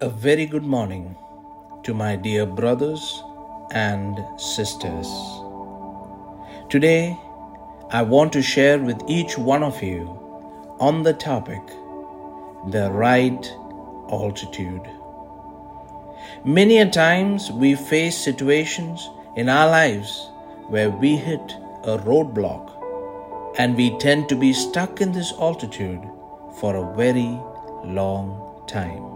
A very good morning to my dear brothers and sisters. Today, I want to share with each one of you on the topic the right altitude. Many a times we face situations in our lives where we hit a roadblock and we tend to be stuck in this altitude for a very long time.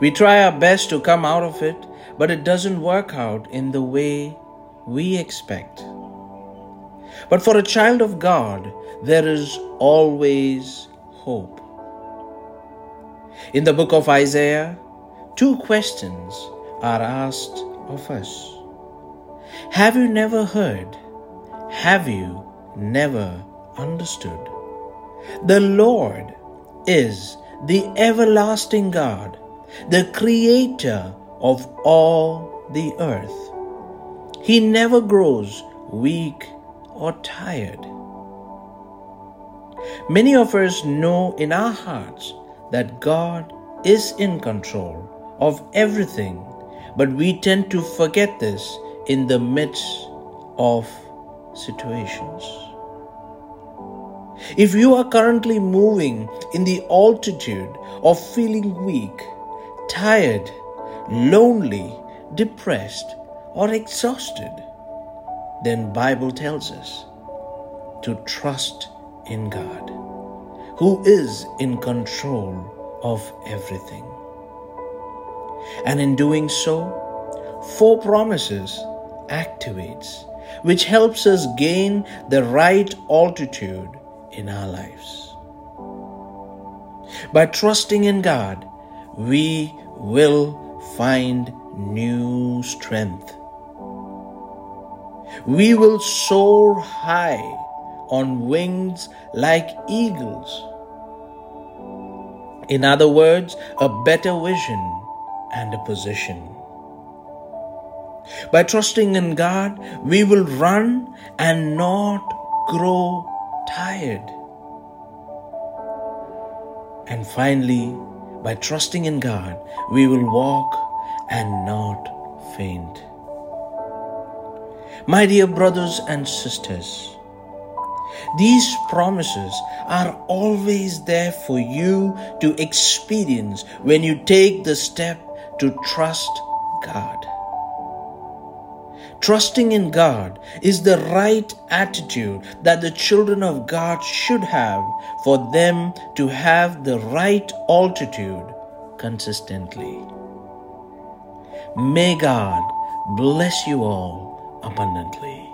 We try our best to come out of it, but it doesn't work out in the way we expect. But for a child of God, there is always hope. In the book of Isaiah, two questions are asked of us Have you never heard? Have you never understood? The Lord is the everlasting God, the creator of all the earth. He never grows weak or tired. Many of us know in our hearts that God is in control of everything, but we tend to forget this in the midst of situations. If you are currently moving in the altitude of feeling weak, tired, lonely, depressed, or exhausted, then Bible tells us to trust in God, who is in control of everything. And in doing so, four promises activates, which helps us gain the right altitude in our lives. By trusting in God, we will find new strength. We will soar high on wings like eagles. In other words, a better vision and a position. By trusting in God, we will run and not grow tired. And finally, by trusting in God, we will walk and not faint. My dear brothers and sisters, these promises are always there for you to experience when you take the step to trust God. Trusting in God is the right attitude that the children of God should have for them to have the right altitude consistently. May God bless you all abundantly.